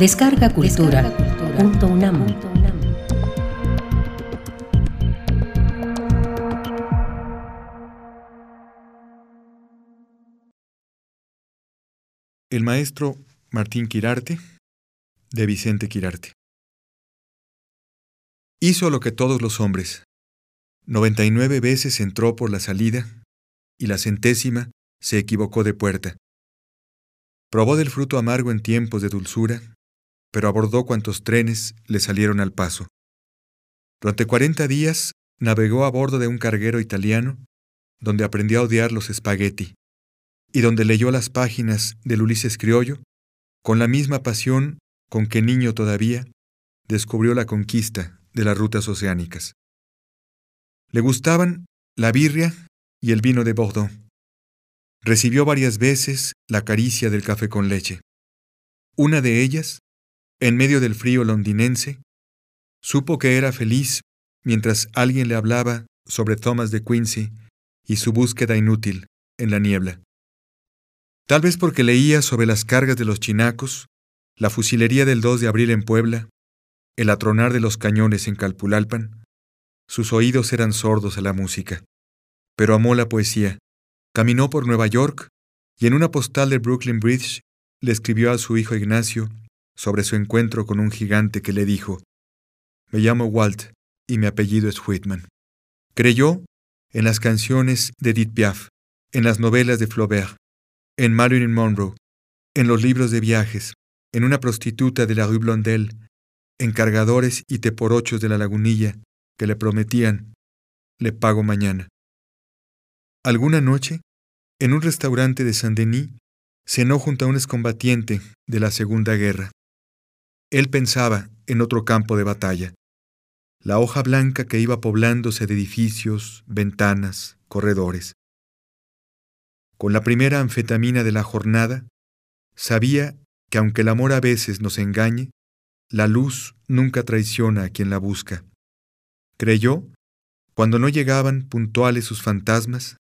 Descarga Cultura. Punto UNAM. El maestro Martín Quirarte, de Vicente Quirarte. Hizo lo que todos los hombres. Noventa y nueve veces entró por la salida y la centésima se equivocó de puerta. Probó del fruto amargo en tiempos de dulzura, pero abordó cuantos trenes le salieron al paso. Durante cuarenta días navegó a bordo de un carguero italiano, donde aprendió a odiar los espagueti, y donde leyó las páginas del Ulises criollo, con la misma pasión con que niño todavía descubrió la conquista de las rutas oceánicas. Le gustaban la birria y el vino de Bordeaux. Recibió varias veces la caricia del café con leche. Una de ellas, en medio del frío londinense, supo que era feliz mientras alguien le hablaba sobre Thomas de Quincy y su búsqueda inútil en la niebla. Tal vez porque leía sobre las cargas de los chinacos, la fusilería del 2 de abril en Puebla, el atronar de los cañones en Calpulalpan, sus oídos eran sordos a la música. Pero amó la poesía Caminó por Nueva York y en una postal de Brooklyn Bridge le escribió a su hijo Ignacio sobre su encuentro con un gigante que le dijo, Me llamo Walt y mi apellido es Whitman. Creyó en las canciones de Edith Piaf, en las novelas de Flaubert, en Marilyn Monroe, en los libros de viajes, en una prostituta de la Rue Blondel, en cargadores y teporochos de la lagunilla que le prometían, le pago mañana. Alguna noche, en un restaurante de Saint-Denis, cenó junto a un excombatiente de la Segunda Guerra. Él pensaba en otro campo de batalla, la hoja blanca que iba poblándose de edificios, ventanas, corredores. Con la primera anfetamina de la jornada, sabía que aunque el amor a veces nos engañe, la luz nunca traiciona a quien la busca. Creyó, cuando no llegaban puntuales sus fantasmas,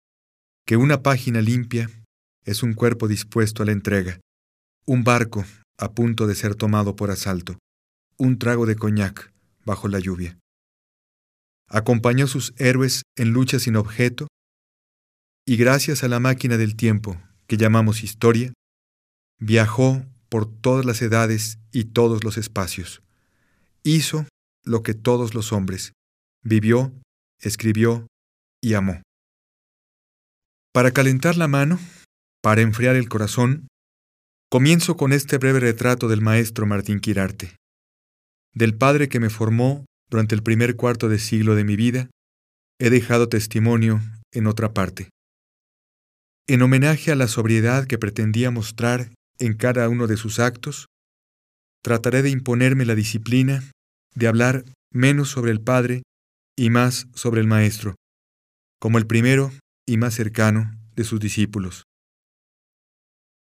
que una página limpia es un cuerpo dispuesto a la entrega, un barco a punto de ser tomado por asalto, un trago de coñac bajo la lluvia. Acompañó sus héroes en lucha sin objeto y gracias a la máquina del tiempo que llamamos historia, viajó por todas las edades y todos los espacios. Hizo lo que todos los hombres, vivió, escribió y amó. Para calentar la mano, para enfriar el corazón, comienzo con este breve retrato del maestro Martín Quirarte, del padre que me formó durante el primer cuarto de siglo de mi vida, he dejado testimonio en otra parte. En homenaje a la sobriedad que pretendía mostrar en cada uno de sus actos, trataré de imponerme la disciplina de hablar menos sobre el Padre y más sobre el Maestro, como el primero y más cercano de sus discípulos.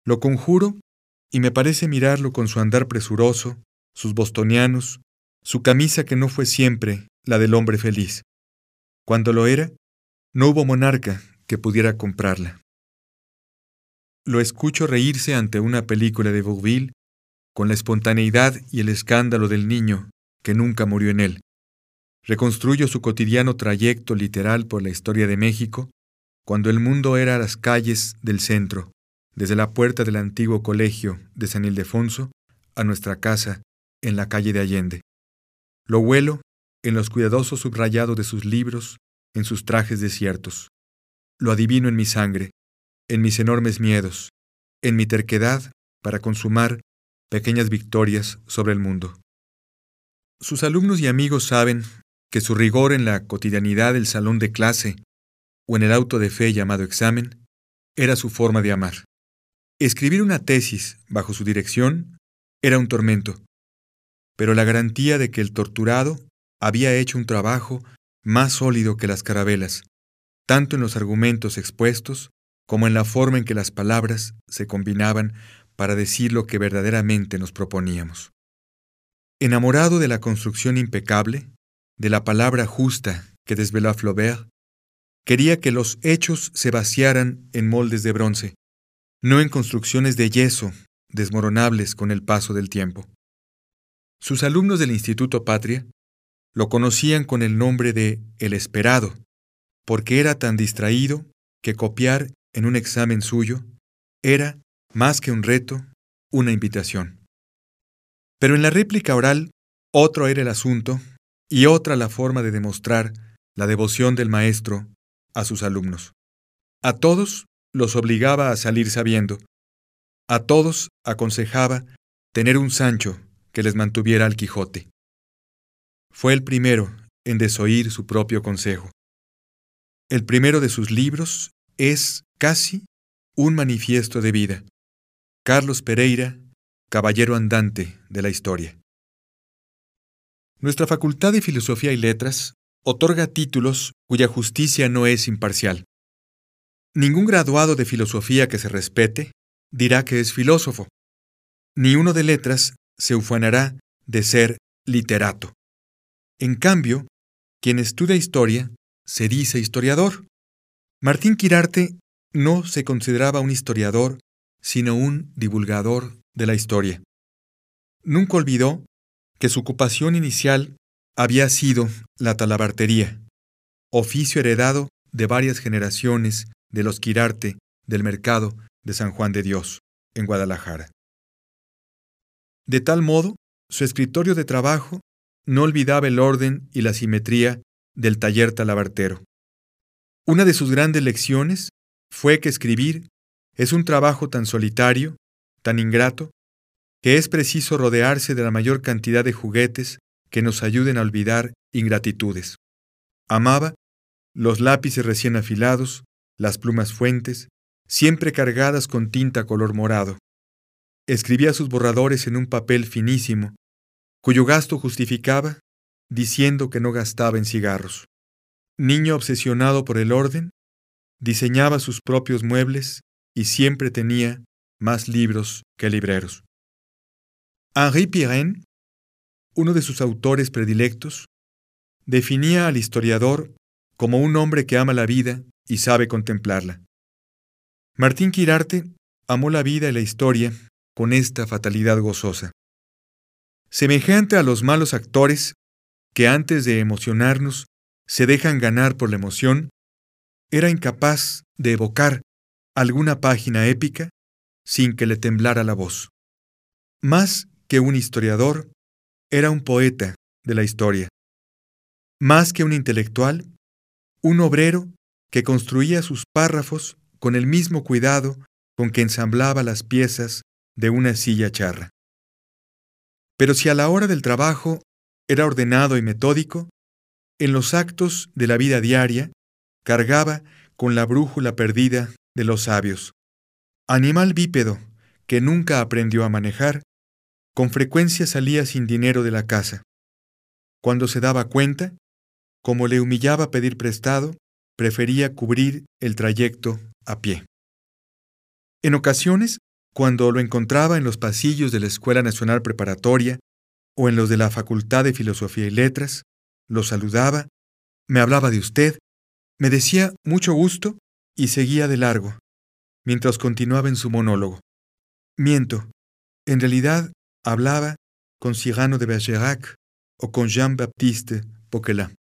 Lo conjuro y me parece mirarlo con su andar presuroso, sus bostonianos, su camisa que no fue siempre la del hombre feliz. Cuando lo era, no hubo monarca que pudiera comprarla. Lo escucho reírse ante una película de Bourville con la espontaneidad y el escándalo del niño que nunca murió en él. Reconstruyo su cotidiano trayecto literal por la historia de México cuando el mundo era las calles del centro, desde la puerta del antiguo colegio de San Ildefonso a nuestra casa en la calle de Allende. Lo huelo en los cuidadosos subrayados de sus libros, en sus trajes desiertos. Lo adivino en mi sangre, en mis enormes miedos, en mi terquedad para consumar pequeñas victorias sobre el mundo. Sus alumnos y amigos saben que su rigor en la cotidianidad del salón de clase o en el auto de fe llamado examen, era su forma de amar. Escribir una tesis bajo su dirección era un tormento, pero la garantía de que el torturado había hecho un trabajo más sólido que las carabelas, tanto en los argumentos expuestos como en la forma en que las palabras se combinaban para decir lo que verdaderamente nos proponíamos. Enamorado de la construcción impecable, de la palabra justa que desveló a Flaubert, Quería que los hechos se vaciaran en moldes de bronce, no en construcciones de yeso, desmoronables con el paso del tiempo. Sus alumnos del Instituto Patria lo conocían con el nombre de El Esperado, porque era tan distraído que copiar en un examen suyo era, más que un reto, una invitación. Pero en la réplica oral, otro era el asunto y otra la forma de demostrar la devoción del maestro a sus alumnos. A todos los obligaba a salir sabiendo. A todos aconsejaba tener un Sancho que les mantuviera al Quijote. Fue el primero en desoír su propio consejo. El primero de sus libros es, casi, un manifiesto de vida. Carlos Pereira, caballero andante de la historia. Nuestra Facultad de Filosofía y Letras otorga títulos cuya justicia no es imparcial. Ningún graduado de filosofía que se respete dirá que es filósofo. Ni uno de letras se ufanará de ser literato. En cambio, quien estudia historia se dice historiador. Martín Quirarte no se consideraba un historiador, sino un divulgador de la historia. Nunca olvidó que su ocupación inicial había sido la talabartería, oficio heredado de varias generaciones de los Quirarte del mercado de San Juan de Dios, en Guadalajara. De tal modo, su escritorio de trabajo no olvidaba el orden y la simetría del taller talabartero. Una de sus grandes lecciones fue que escribir es un trabajo tan solitario, tan ingrato, que es preciso rodearse de la mayor cantidad de juguetes que nos ayuden a olvidar ingratitudes. Amaba los lápices recién afilados, las plumas fuentes, siempre cargadas con tinta color morado. Escribía sus borradores en un papel finísimo, cuyo gasto justificaba diciendo que no gastaba en cigarros. Niño obsesionado por el orden, diseñaba sus propios muebles y siempre tenía más libros que libreros. Henri Pirenne, uno de sus autores predilectos, definía al historiador como un hombre que ama la vida y sabe contemplarla. Martín Quirarte amó la vida y la historia con esta fatalidad gozosa. Semejante a los malos actores que antes de emocionarnos se dejan ganar por la emoción, era incapaz de evocar alguna página épica sin que le temblara la voz. Más que un historiador, era un poeta de la historia. Más que un intelectual, un obrero que construía sus párrafos con el mismo cuidado con que ensamblaba las piezas de una silla charra. Pero si a la hora del trabajo era ordenado y metódico, en los actos de la vida diaria cargaba con la brújula perdida de los sabios. Animal bípedo que nunca aprendió a manejar, con frecuencia salía sin dinero de la casa. Cuando se daba cuenta, como le humillaba pedir prestado, prefería cubrir el trayecto a pie. En ocasiones, cuando lo encontraba en los pasillos de la Escuela Nacional Preparatoria o en los de la Facultad de Filosofía y Letras, lo saludaba, me hablaba de usted, me decía mucho gusto y seguía de largo, mientras continuaba en su monólogo. Miento, en realidad hablaba con Cyrano de Bergerac o con Jean-Baptiste Poquelin.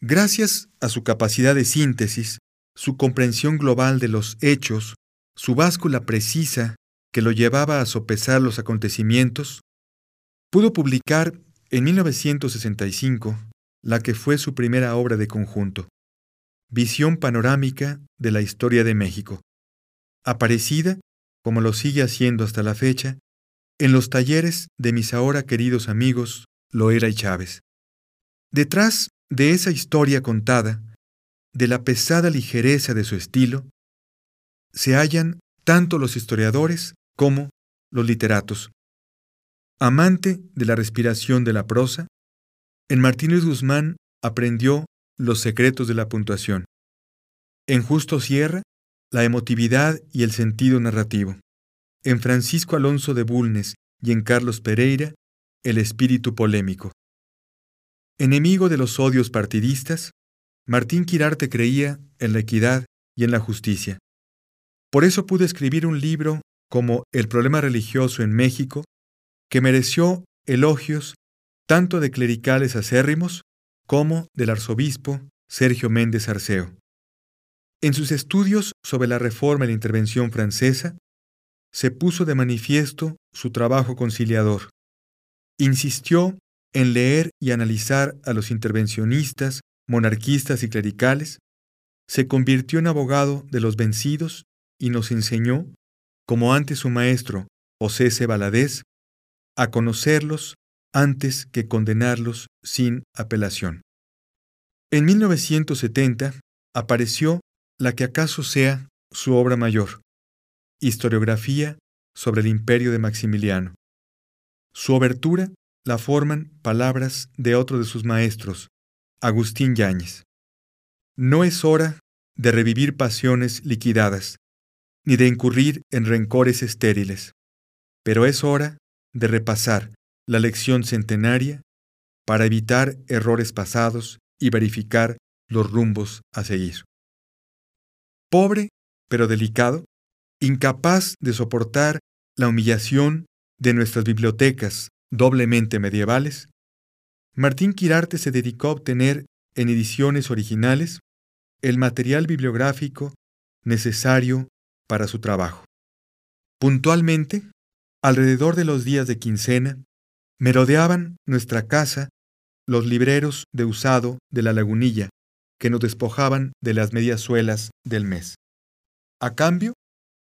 Gracias a su capacidad de síntesis, su comprensión global de los hechos, su báscula precisa que lo llevaba a sopesar los acontecimientos, pudo publicar en 1965 la que fue su primera obra de conjunto, Visión panorámica de la historia de México, aparecida, como lo sigue haciendo hasta la fecha, en los talleres de mis ahora queridos amigos Loera y Chávez. Detrás de esa historia contada, de la pesada ligereza de su estilo, se hallan tanto los historiadores como los literatos. Amante de la respiración de la prosa, en Martínez Guzmán aprendió los secretos de la puntuación. En Justo Sierra, la emotividad y el sentido narrativo. En Francisco Alonso de Bulnes y en Carlos Pereira, el espíritu polémico. Enemigo de los odios partidistas, Martín Quirarte creía en la equidad y en la justicia. Por eso pudo escribir un libro como El problema religioso en México, que mereció elogios tanto de clericales acérrimos como del arzobispo Sergio Méndez Arceo. En sus estudios sobre la reforma y la intervención francesa, se puso de manifiesto su trabajo conciliador. Insistió en leer y analizar a los intervencionistas, monarquistas y clericales, se convirtió en abogado de los vencidos y nos enseñó, como antes su maestro José C. Valadez, a conocerlos antes que condenarlos sin apelación. En 1970 apareció la que acaso sea su obra mayor, Historiografía sobre el imperio de Maximiliano. Su obertura la forman palabras de otro de sus maestros, Agustín Yáñez. No es hora de revivir pasiones liquidadas, ni de incurrir en rencores estériles, pero es hora de repasar la lección centenaria para evitar errores pasados y verificar los rumbos a seguir. Pobre, pero delicado, incapaz de soportar la humillación de nuestras bibliotecas doblemente medievales, Martín Quirarte se dedicó a obtener en ediciones originales el material bibliográfico necesario para su trabajo. Puntualmente, alrededor de los días de quincena, merodeaban nuestra casa los libreros de usado de la lagunilla que nos despojaban de las medias suelas del mes. A cambio,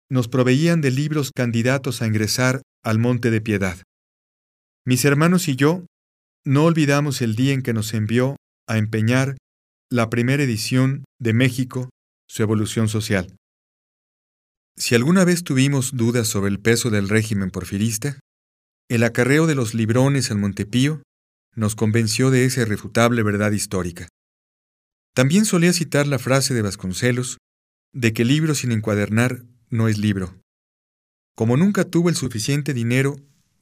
nos proveían de libros candidatos a ingresar al Monte de Piedad. Mis hermanos y yo no olvidamos el día en que nos envió a empeñar la primera edición de México, su evolución social. Si alguna vez tuvimos dudas sobre el peso del régimen porfirista, el acarreo de los librones al Montepío nos convenció de esa irrefutable verdad histórica. También solía citar la frase de Vasconcelos de que libro sin encuadernar no es libro. Como nunca tuvo el suficiente dinero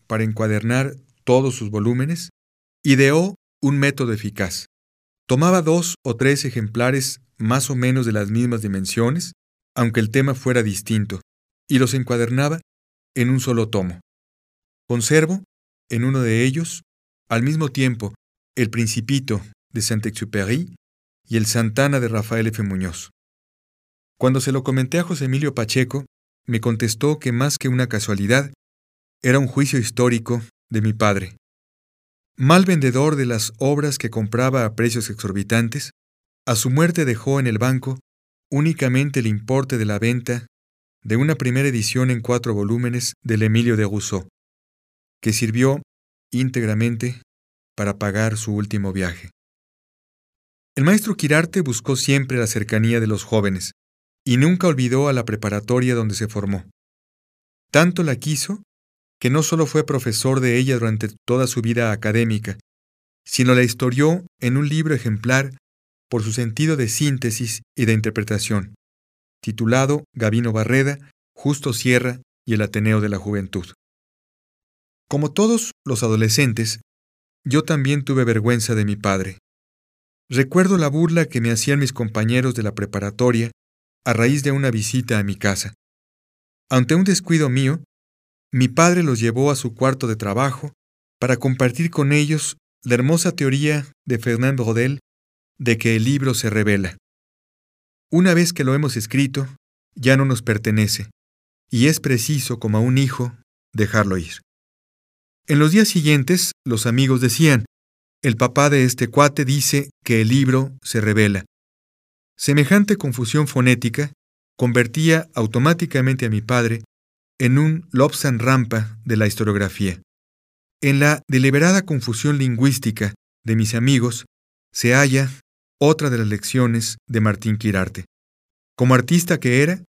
para encuadernar todos sus volúmenes, ideó un método eficaz. Tomaba dos o tres ejemplares más o menos de las mismas dimensiones, aunque el tema fuera distinto, y los encuadernaba en un solo tomo. Conservo, en uno de ellos, al mismo tiempo, El Principito de Saint-Exupéry y El Santana de Rafael F. Muñoz. Cuando se lo comenté a José Emilio Pacheco, me contestó que más que una casualidad, era un juicio histórico de mi padre. Mal vendedor de las obras que compraba a precios exorbitantes, a su muerte dejó en el banco únicamente el importe de la venta de una primera edición en cuatro volúmenes del Emilio de Rousseau, que sirvió íntegramente para pagar su último viaje. El maestro Quirarte buscó siempre la cercanía de los jóvenes, y nunca olvidó a la preparatoria donde se formó. Tanto la quiso que no solo fue profesor de ella durante toda su vida académica, sino la historió en un libro ejemplar por su sentido de síntesis y de interpretación, titulado Gabino Barreda, Justo Sierra y el Ateneo de la Juventud. Como todos los adolescentes, yo también tuve vergüenza de mi padre. Recuerdo la burla que me hacían mis compañeros de la preparatoria a raíz de una visita a mi casa. Ante un descuido mío, mi padre los llevó a su cuarto de trabajo para compartir con ellos la hermosa teoría de Fernand Rodel de que el libro se revela. Una vez que lo hemos escrito, ya no nos pertenece, y es preciso, como a un hijo, dejarlo ir. En los días siguientes, los amigos decían, el papá de este cuate dice que el libro se revela, Semejante confusión fonética convertía automáticamente a mi padre en un Lobsan Rampa de la historiografía. En la deliberada confusión lingüística de mis amigos se halla otra de las lecciones de Martín Quirarte. Como artista que era,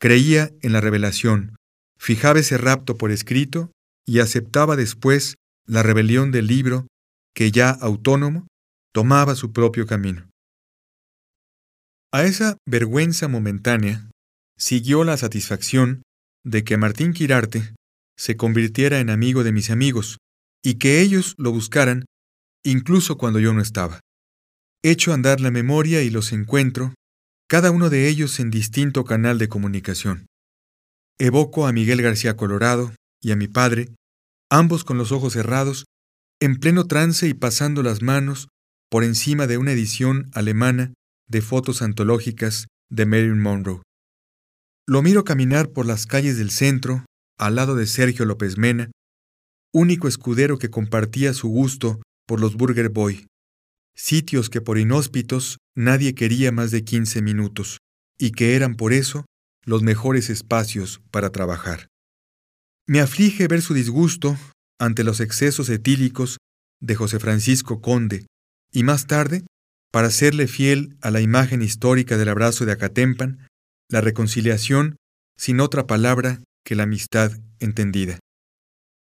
creía en la revelación, fijaba ese rapto por escrito y aceptaba después la rebelión del libro que ya autónomo tomaba su propio camino. A esa vergüenza momentánea siguió la satisfacción de que Martín Quirarte se convirtiera en amigo de mis amigos y que ellos lo buscaran incluso cuando yo no estaba. Echo andar la memoria y los encuentro, cada uno de ellos en distinto canal de comunicación. Evoco a Miguel García Colorado y a mi padre, ambos con los ojos cerrados, en pleno trance y pasando las manos por encima de una edición alemana de fotos antológicas de Marilyn Monroe. Lo miro caminar por las calles del centro, al lado de Sergio López Mena, único escudero que compartía su gusto por los Burger Boy, sitios que por inhóspitos nadie quería más de 15 minutos, y que eran por eso los mejores espacios para trabajar. Me aflige ver su disgusto ante los excesos etílicos de José Francisco Conde, y más tarde, para serle fiel a la imagen histórica del abrazo de Acatempan, la reconciliación sin otra palabra que la amistad entendida.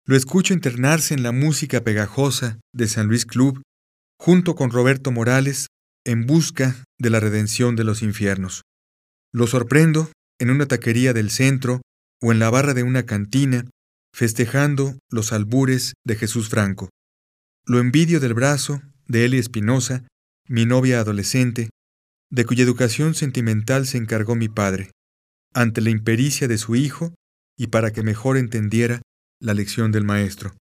Lo escucho internarse en la música pegajosa de San Luis Club, junto con Roberto Morales, en busca de la redención de los infiernos. Lo sorprendo en una taquería del centro o en la barra de una cantina, festejando los albures de Jesús Franco. Lo envidio del brazo de Eli Espinosa, mi novia adolescente, de cuya educación sentimental se encargó mi padre, ante la impericia de su hijo y para que mejor entendiera la lección del maestro.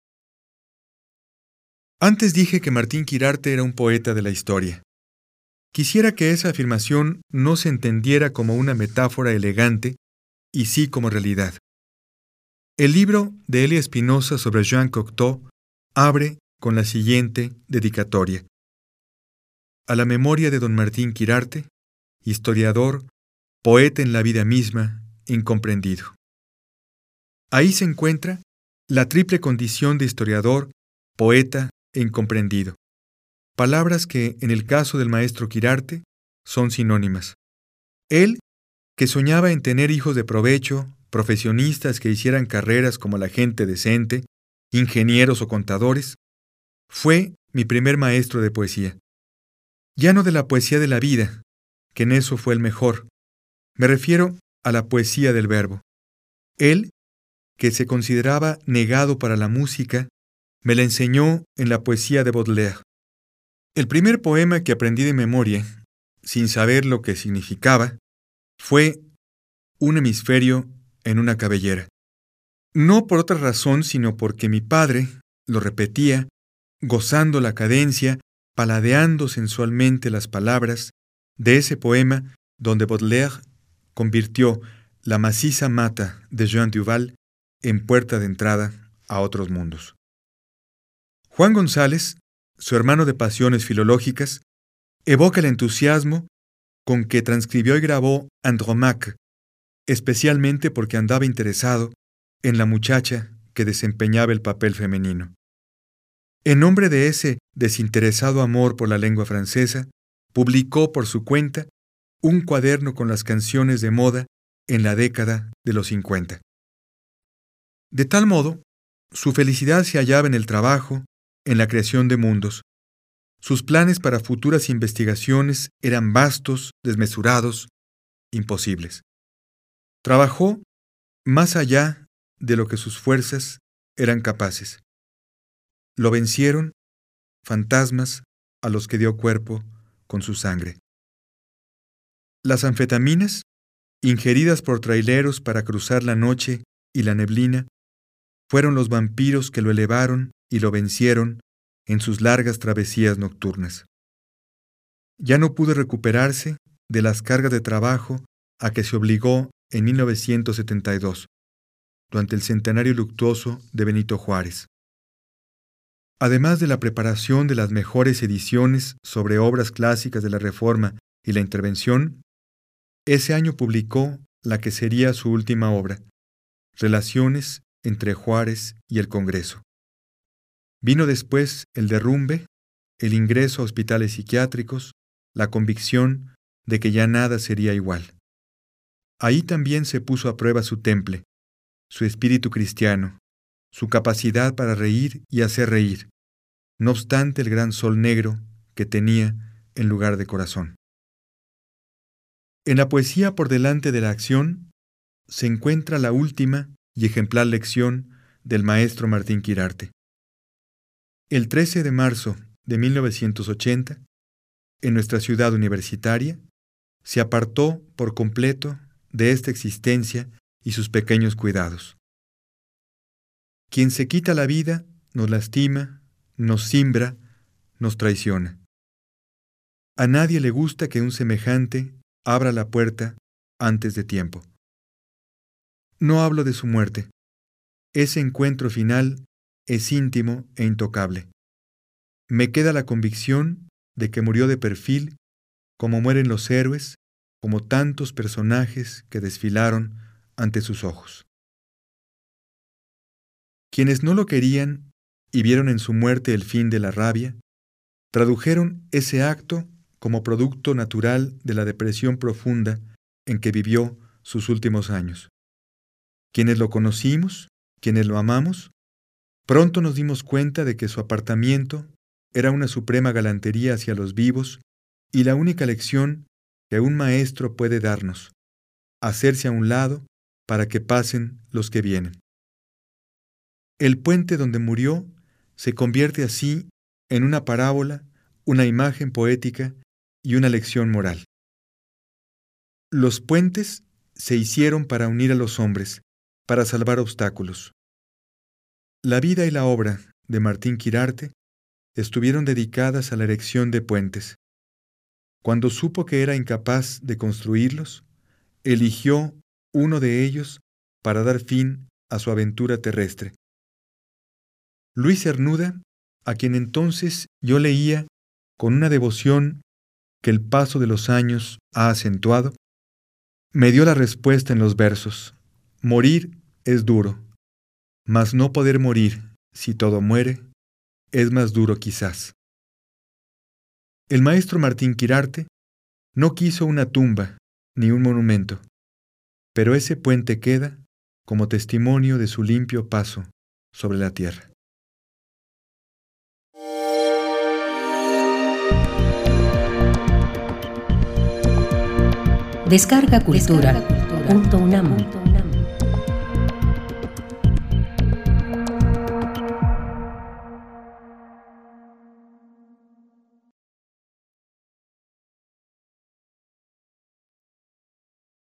Antes dije que Martín Quirarte era un poeta de la historia. Quisiera que esa afirmación no se entendiera como una metáfora elegante, y sí como realidad. El libro de Elia Espinosa sobre Jean Cocteau abre con la siguiente dedicatoria a la memoria de don Martín Quirarte, historiador, poeta en la vida misma, incomprendido. Ahí se encuentra la triple condición de historiador, poeta e incomprendido, palabras que, en el caso del maestro Quirarte, son sinónimas. Él, que soñaba en tener hijos de provecho, profesionistas que hicieran carreras como la gente decente, ingenieros o contadores, fue mi primer maestro de poesía. Ya no de la poesía de la vida, que en eso fue el mejor. Me refiero a la poesía del verbo. Él, que se consideraba negado para la música, me la enseñó en la poesía de Baudelaire. El primer poema que aprendí de memoria, sin saber lo que significaba, fue Un hemisferio en una cabellera. No por otra razón, sino porque mi padre lo repetía, gozando la cadencia paladeando sensualmente las palabras de ese poema donde Baudelaire convirtió la maciza mata de Jean Duval en puerta de entrada a otros mundos. Juan González, su hermano de pasiones filológicas, evoca el entusiasmo con que transcribió y grabó Andromaque, especialmente porque andaba interesado en la muchacha que desempeñaba el papel femenino. En nombre de ese desinteresado amor por la lengua francesa, publicó por su cuenta un cuaderno con las canciones de moda en la década de los 50. De tal modo, su felicidad se hallaba en el trabajo, en la creación de mundos. Sus planes para futuras investigaciones eran vastos, desmesurados, imposibles. Trabajó más allá de lo que sus fuerzas eran capaces. Lo vencieron fantasmas a los que dio cuerpo con su sangre. Las anfetaminas, ingeridas por traileros para cruzar la noche y la neblina, fueron los vampiros que lo elevaron y lo vencieron en sus largas travesías nocturnas. Ya no pudo recuperarse de las cargas de trabajo a que se obligó en 1972, durante el centenario luctuoso de Benito Juárez. Además de la preparación de las mejores ediciones sobre obras clásicas de la Reforma y la Intervención, ese año publicó la que sería su última obra, Relaciones entre Juárez y el Congreso. Vino después el derrumbe, el ingreso a hospitales psiquiátricos, la convicción de que ya nada sería igual. Ahí también se puso a prueba su temple, su espíritu cristiano, su capacidad para reír y hacer reír, no obstante el gran sol negro que tenía en lugar de corazón. En la poesía por delante de la acción se encuentra la última y ejemplar lección del maestro Martín Quirarte. El 13 de marzo de 1980, en nuestra ciudad universitaria, se apartó por completo de esta existencia y sus pequeños cuidados. Quien se quita la vida nos lastima, nos simbra, nos traiciona. A nadie le gusta que un semejante abra la puerta antes de tiempo. No hablo de su muerte. Ese encuentro final es íntimo e intocable. Me queda la convicción de que murió de perfil, como mueren los héroes, como tantos personajes que desfilaron ante sus ojos. Quienes no lo querían y vieron en su muerte el fin de la rabia, tradujeron ese acto como producto natural de la depresión profunda en que vivió sus últimos años. Quienes lo conocimos, quienes lo amamos, pronto nos dimos cuenta de que su apartamiento era una suprema galantería hacia los vivos y la única lección que un maestro puede darnos, hacerse a un lado para que pasen los que vienen. El puente donde murió se convierte así en una parábola, una imagen poética y una lección moral. Los puentes se hicieron para unir a los hombres, para salvar obstáculos. La vida y la obra de Martín Quirarte estuvieron dedicadas a la erección de puentes. Cuando supo que era incapaz de construirlos, eligió uno de ellos para dar fin a su aventura terrestre. Luis Cernuda, a quien entonces yo leía con una devoción que el paso de los años ha acentuado, me dio la respuesta en los versos. Morir es duro, mas no poder morir, si todo muere, es más duro quizás. El maestro Martín Quirarte no quiso una tumba ni un monumento, pero ese puente queda como testimonio de su limpio paso sobre la tierra. Descarga Cultura. Punto